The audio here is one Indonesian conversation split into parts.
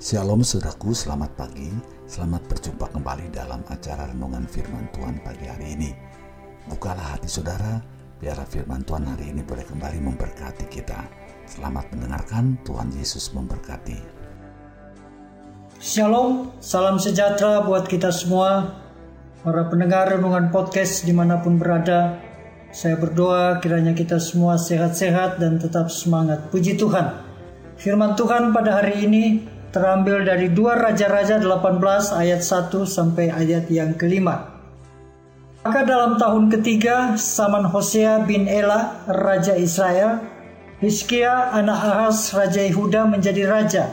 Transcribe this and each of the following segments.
Shalom saudaraku, selamat pagi. Selamat berjumpa kembali dalam acara renungan firman Tuhan pagi hari ini. Bukalah hati saudara, biar firman Tuhan hari ini boleh kembali memberkati kita. Selamat mendengarkan, Tuhan Yesus memberkati. Shalom, salam sejahtera buat kita semua. Para pendengar renungan podcast di mana pun berada, saya berdoa kiranya kita semua sehat-sehat dan tetap semangat. Puji Tuhan. Firman Tuhan pada hari ini terambil dari dua Raja-Raja 18 ayat 1 sampai ayat yang kelima. Maka dalam tahun ketiga, Saman Hosea bin Ela, Raja Israel, Hizkia anak Ahaz, Raja Yehuda menjadi raja.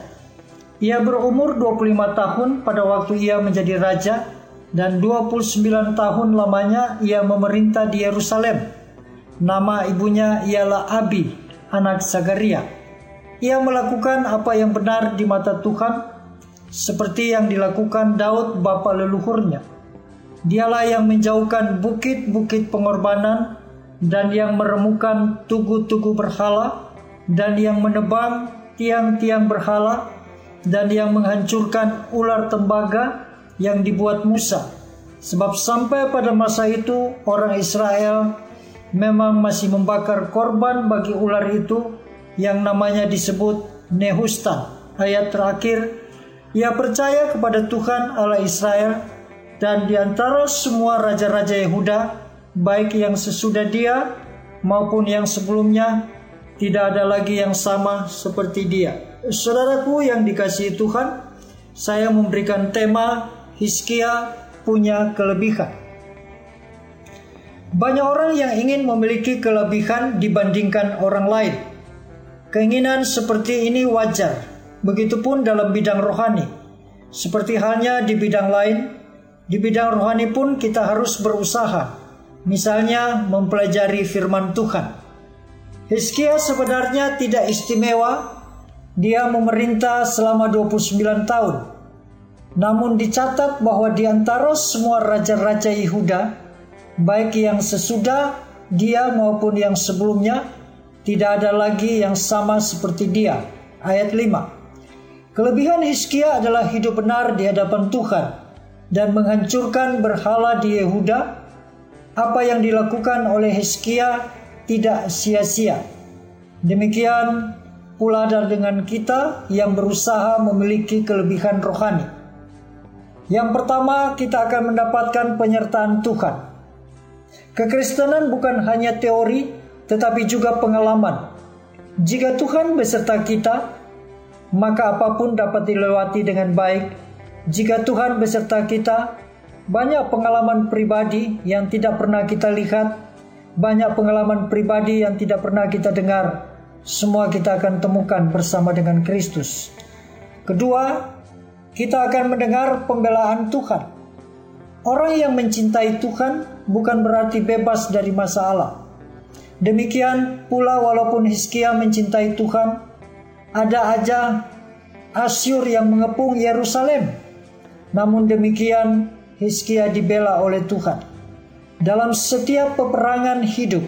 Ia berumur 25 tahun pada waktu ia menjadi raja dan 29 tahun lamanya ia memerintah di Yerusalem. Nama ibunya ialah Abi, anak Zakaria. Ia melakukan apa yang benar di mata Tuhan, seperti yang dilakukan Daud bapa leluhurnya. Dialah yang menjauhkan bukit-bukit pengorbanan dan yang meremukan tugu-tugu berhala dan yang menebang tiang-tiang berhala dan yang menghancurkan ular tembaga yang dibuat Musa. Sebab sampai pada masa itu orang Israel memang masih membakar korban bagi ular itu yang namanya disebut Nehustan. Ayat terakhir, ia percaya kepada Tuhan Allah Israel dan di antara semua raja-raja Yehuda, baik yang sesudah dia maupun yang sebelumnya, tidak ada lagi yang sama seperti dia. Saudaraku yang dikasihi Tuhan, saya memberikan tema Hiskia punya kelebihan. Banyak orang yang ingin memiliki kelebihan dibandingkan orang lain. Keinginan seperti ini wajar, begitupun dalam bidang rohani. Seperti halnya di bidang lain, di bidang rohani pun kita harus berusaha, misalnya mempelajari firman Tuhan. Hizkia sebenarnya tidak istimewa, dia memerintah selama 29 tahun. Namun dicatat bahwa di antara semua raja-raja Yehuda, baik yang sesudah dia maupun yang sebelumnya, tidak ada lagi yang sama seperti dia. Ayat 5. Kelebihan Hizkia adalah hidup benar di hadapan Tuhan dan menghancurkan berhala di Yehuda. Apa yang dilakukan oleh Hizkia tidak sia-sia. Demikian pula dengan kita yang berusaha memiliki kelebihan rohani. Yang pertama, kita akan mendapatkan penyertaan Tuhan. Kekristenan bukan hanya teori, tetapi juga pengalaman. Jika Tuhan beserta kita, maka apa pun dapat dilewati dengan baik. Jika Tuhan beserta kita, banyak pengalaman pribadi yang tidak pernah kita lihat, banyak pengalaman pribadi yang tidak pernah kita dengar. Semua kita akan temukan bersama dengan Kristus. Kedua, kita akan mendengar pembelaan Tuhan. Orang yang mencintai Tuhan bukan berarti bebas dari masalah Demikian pula walaupun Hizkia mencintai Tuhan, ada aja Asyur yang mengepung Yerusalem. Namun demikian Hizkia dibela oleh Tuhan. Dalam setiap peperangan hidup,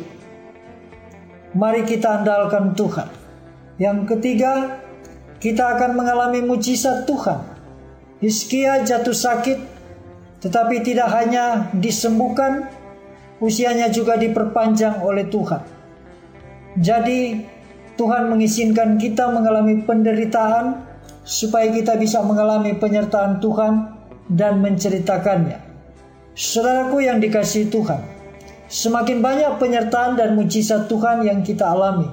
mari kita andalkan Tuhan. Yang ketiga, kita akan mengalami mujizat Tuhan. Hizkia jatuh sakit, tetapi tidak hanya disembuhkan, usianya juga diperpanjang oleh Tuhan. Jadi Tuhan mengizinkan kita mengalami penderitaan supaya kita bisa mengalami penyertaan Tuhan dan menceritakannya. Saudaraku yang dikasihi Tuhan, semakin banyak penyertaan dan mujizat Tuhan yang kita alami,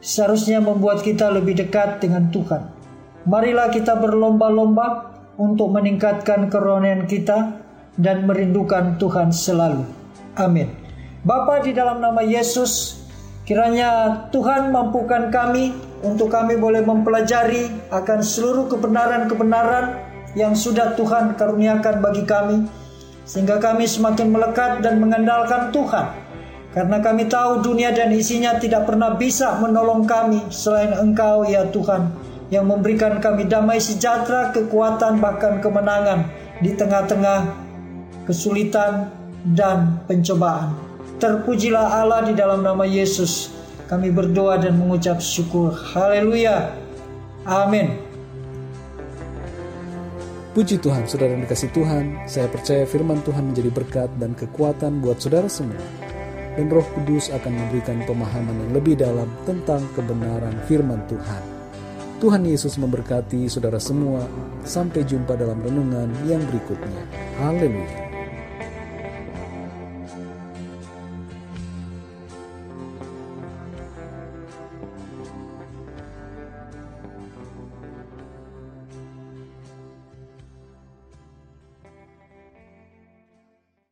seharusnya membuat kita lebih dekat dengan Tuhan. Marilah kita berlomba-lomba untuk meningkatkan kerohanian kita dan merindukan Tuhan selalu. Amin. Bapa di dalam nama Yesus, kiranya Tuhan mampukan kami untuk kami boleh mempelajari akan seluruh kebenaran-kebenaran yang sudah Tuhan karuniakan bagi kami sehingga kami semakin melekat dan mengandalkan Tuhan. Karena kami tahu dunia dan isinya tidak pernah bisa menolong kami selain Engkau ya Tuhan yang memberikan kami damai sejahtera, kekuatan bahkan kemenangan di tengah-tengah kesulitan dan pencobaan. Terpujilah Allah di dalam nama Yesus. Kami berdoa dan mengucap syukur. Haleluya. Amin. Puji Tuhan, saudara yang dikasih Tuhan, saya percaya firman Tuhan menjadi berkat dan kekuatan buat saudara semua. Dan roh kudus akan memberikan pemahaman yang lebih dalam tentang kebenaran firman Tuhan. Tuhan Yesus memberkati saudara semua. Sampai jumpa dalam renungan yang berikutnya. Haleluya.